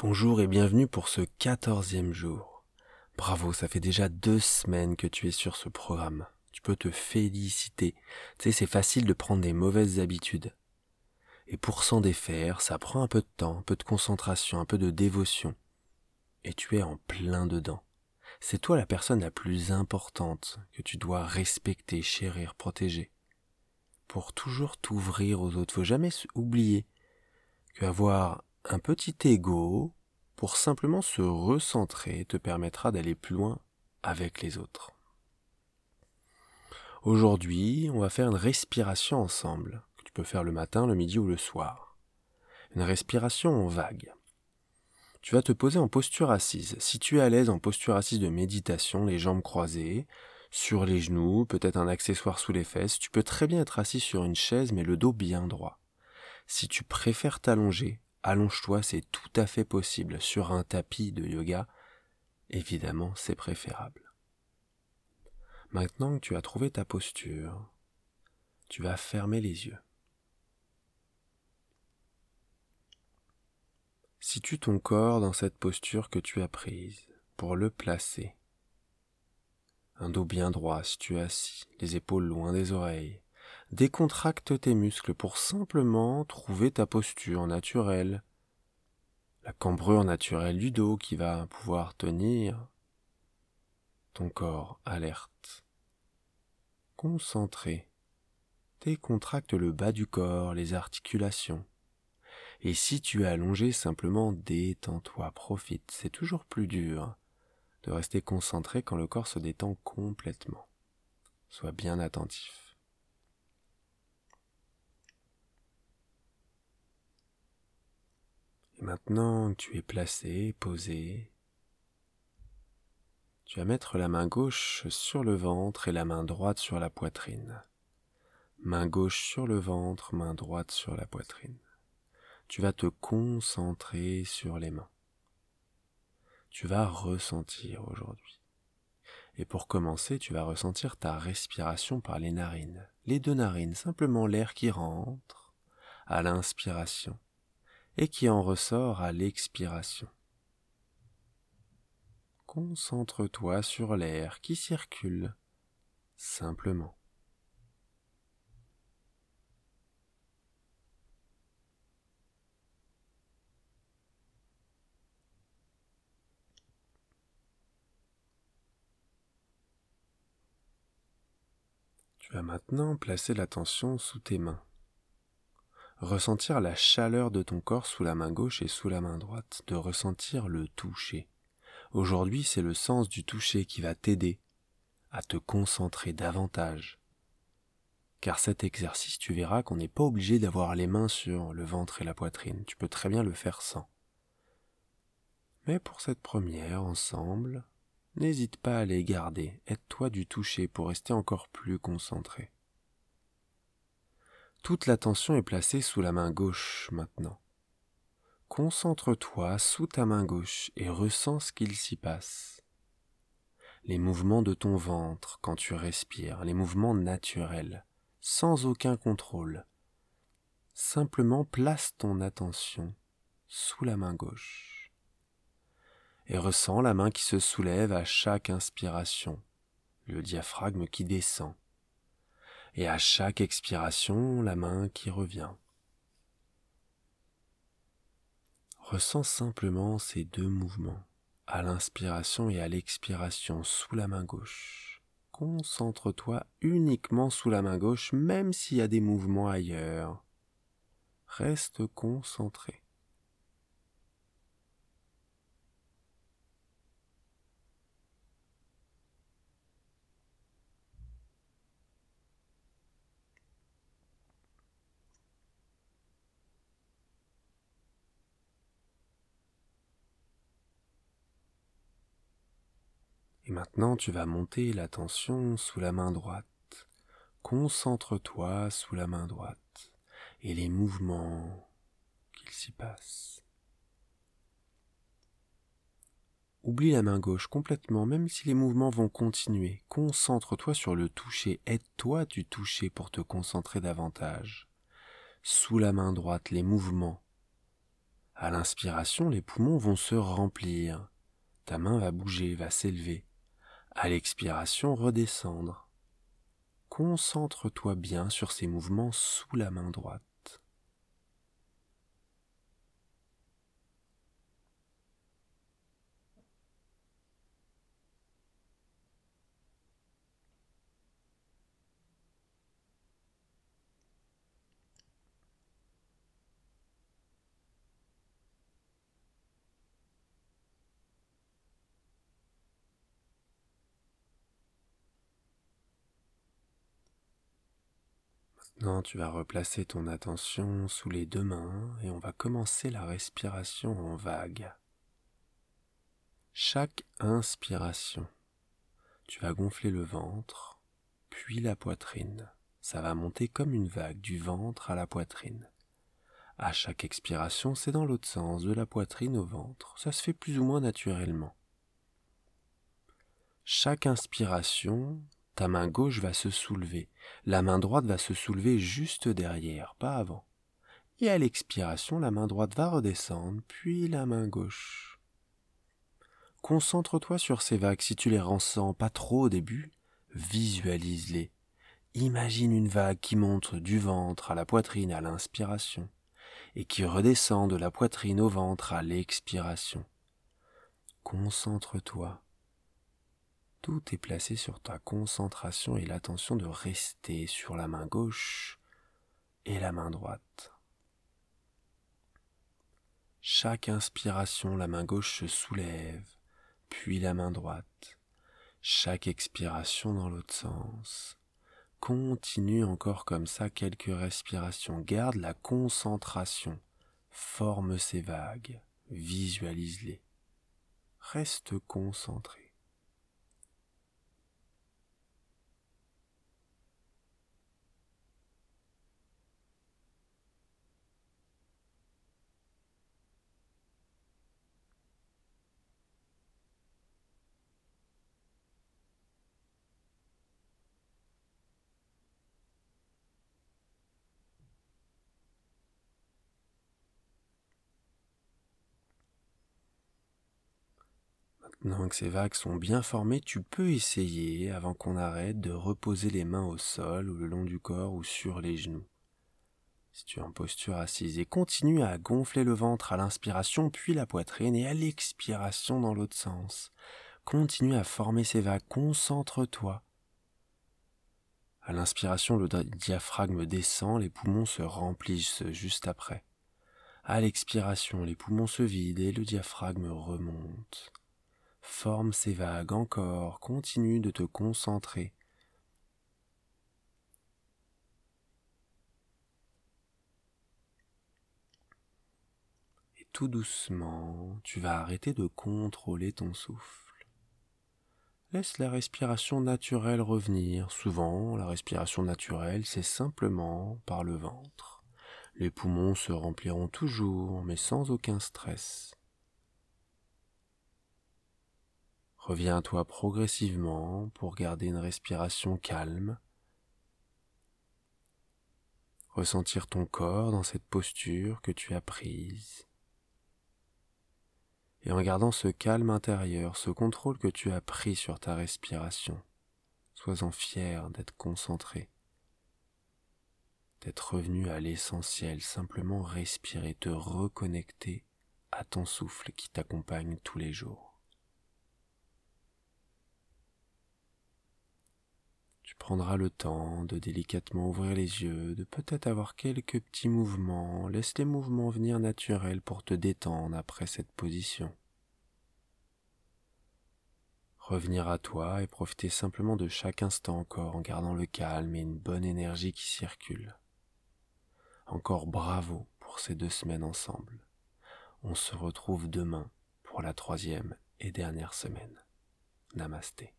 Bonjour et bienvenue pour ce quatorzième jour. Bravo, ça fait déjà deux semaines que tu es sur ce programme. Tu peux te féliciter. Tu sais, c'est facile de prendre des mauvaises habitudes. Et pour s'en défaire, ça prend un peu de temps, un peu de concentration, un peu de dévotion. Et tu es en plein dedans. C'est toi la personne la plus importante que tu dois respecter, chérir, protéger. Pour toujours t'ouvrir aux autres, faut jamais oublier que avoir un petit ego pour simplement se recentrer te permettra d'aller plus loin avec les autres. Aujourd'hui, on va faire une respiration ensemble, que tu peux faire le matin, le midi ou le soir. Une respiration en vague. Tu vas te poser en posture assise. Si tu es à l'aise en posture assise de méditation, les jambes croisées, sur les genoux, peut-être un accessoire sous les fesses, tu peux très bien être assis sur une chaise mais le dos bien droit. Si tu préfères t'allonger, allonge-toi, c'est tout à fait possible. Sur un tapis de yoga, évidemment, c'est préférable. Maintenant que tu as trouvé ta posture, tu vas fermer les yeux. Situe ton corps dans cette posture que tu as prise pour le placer. Un dos bien droit si tu es assis, les épaules loin des oreilles, décontracte tes muscles pour simplement trouver ta posture naturelle, la cambrure naturelle du dos qui va pouvoir tenir ton corps alerte, concentré. Décontracte le bas du corps, les articulations. Et si tu es allongé, simplement détends-toi, profite. C'est toujours plus dur de rester concentré quand le corps se détend complètement. Sois bien attentif. Maintenant que tu es placé, posé, tu vas mettre la main gauche sur le ventre et la main droite sur la poitrine. Main gauche sur le ventre, main droite sur la poitrine. Tu vas te concentrer sur les mains. Tu vas ressentir aujourd'hui. Et pour commencer, tu vas ressentir ta respiration par les narines. Les deux narines, simplement l'air qui rentre à l'inspiration et qui en ressort à l'expiration. Concentre-toi sur l'air qui circule simplement. Tu vas maintenant placer l'attention sous tes mains ressentir la chaleur de ton corps sous la main gauche et sous la main droite, de ressentir le toucher. Aujourd'hui, c'est le sens du toucher qui va t'aider à te concentrer davantage. Car cet exercice, tu verras qu'on n'est pas obligé d'avoir les mains sur le ventre et la poitrine, tu peux très bien le faire sans. Mais pour cette première, ensemble, n'hésite pas à les garder, aide-toi du toucher pour rester encore plus concentré. Toute l'attention est placée sous la main gauche maintenant. Concentre-toi sous ta main gauche et ressens ce qu'il s'y passe. Les mouvements de ton ventre quand tu respires, les mouvements naturels, sans aucun contrôle. Simplement place ton attention sous la main gauche et ressens la main qui se soulève à chaque inspiration, le diaphragme qui descend et à chaque expiration, la main qui revient. Ressens simplement ces deux mouvements, à l'inspiration et à l'expiration sous la main gauche. Concentre-toi uniquement sous la main gauche, même s'il y a des mouvements ailleurs. Reste concentré. Et maintenant, tu vas monter l'attention sous la main droite. Concentre-toi sous la main droite et les mouvements qu'il s'y passe. Oublie la main gauche complètement, même si les mouvements vont continuer. Concentre-toi sur le toucher. Aide-toi du toucher pour te concentrer davantage. Sous la main droite, les mouvements À l'inspiration, les poumons vont se remplir. Ta main va bouger, va s'élever. À l'expiration, redescendre. Concentre-toi bien sur ces mouvements sous la main droite. Maintenant, tu vas replacer ton attention sous les deux mains et on va commencer la respiration en vague. Chaque inspiration, tu vas gonfler le ventre, puis la poitrine. Ça va monter comme une vague du ventre à la poitrine. À chaque expiration, c'est dans l'autre sens, de la poitrine au ventre. Ça se fait plus ou moins naturellement. Chaque inspiration, ta main gauche va se soulever, la main droite va se soulever juste derrière, pas avant. Et à l'expiration, la main droite va redescendre, puis la main gauche. Concentre-toi sur ces vagues, si tu les ressens pas trop au début, visualise-les. Imagine une vague qui monte du ventre à la poitrine à l'inspiration et qui redescend de la poitrine au ventre à l'expiration. Concentre-toi tout est placé sur ta concentration et l'attention de rester sur la main gauche et la main droite. Chaque inspiration, la main gauche se soulève, puis la main droite. Chaque expiration dans l'autre sens. Continue encore comme ça quelques respirations. Garde la concentration. Forme ces vagues. Visualise-les. Reste concentré. Maintenant que ces vagues sont bien formées, tu peux essayer, avant qu'on arrête, de reposer les mains au sol ou le long du corps ou sur les genoux. Si tu es en posture assise continue à gonfler le ventre à l'inspiration puis la poitrine et à l'expiration dans l'autre sens. Continue à former ces vagues, concentre-toi. À l'inspiration, le diaphragme descend, les poumons se remplissent juste après. À l'expiration, les poumons se vident et le diaphragme remonte. Forme ces vagues encore, continue de te concentrer. Et tout doucement, tu vas arrêter de contrôler ton souffle. Laisse la respiration naturelle revenir. Souvent, la respiration naturelle, c'est simplement par le ventre. Les poumons se rempliront toujours, mais sans aucun stress. Reviens à toi progressivement pour garder une respiration calme. Ressentir ton corps dans cette posture que tu as prise. Et en gardant ce calme intérieur, ce contrôle que tu as pris sur ta respiration, sois-en fier d'être concentré, d'être revenu à l'essentiel, simplement respirer, te reconnecter à ton souffle qui t'accompagne tous les jours. Tu prendras le temps de délicatement ouvrir les yeux, de peut-être avoir quelques petits mouvements. Laisse les mouvements venir naturels pour te détendre après cette position. Revenir à toi et profiter simplement de chaque instant encore en gardant le calme et une bonne énergie qui circule. Encore bravo pour ces deux semaines ensemble. On se retrouve demain pour la troisième et dernière semaine. Namasté.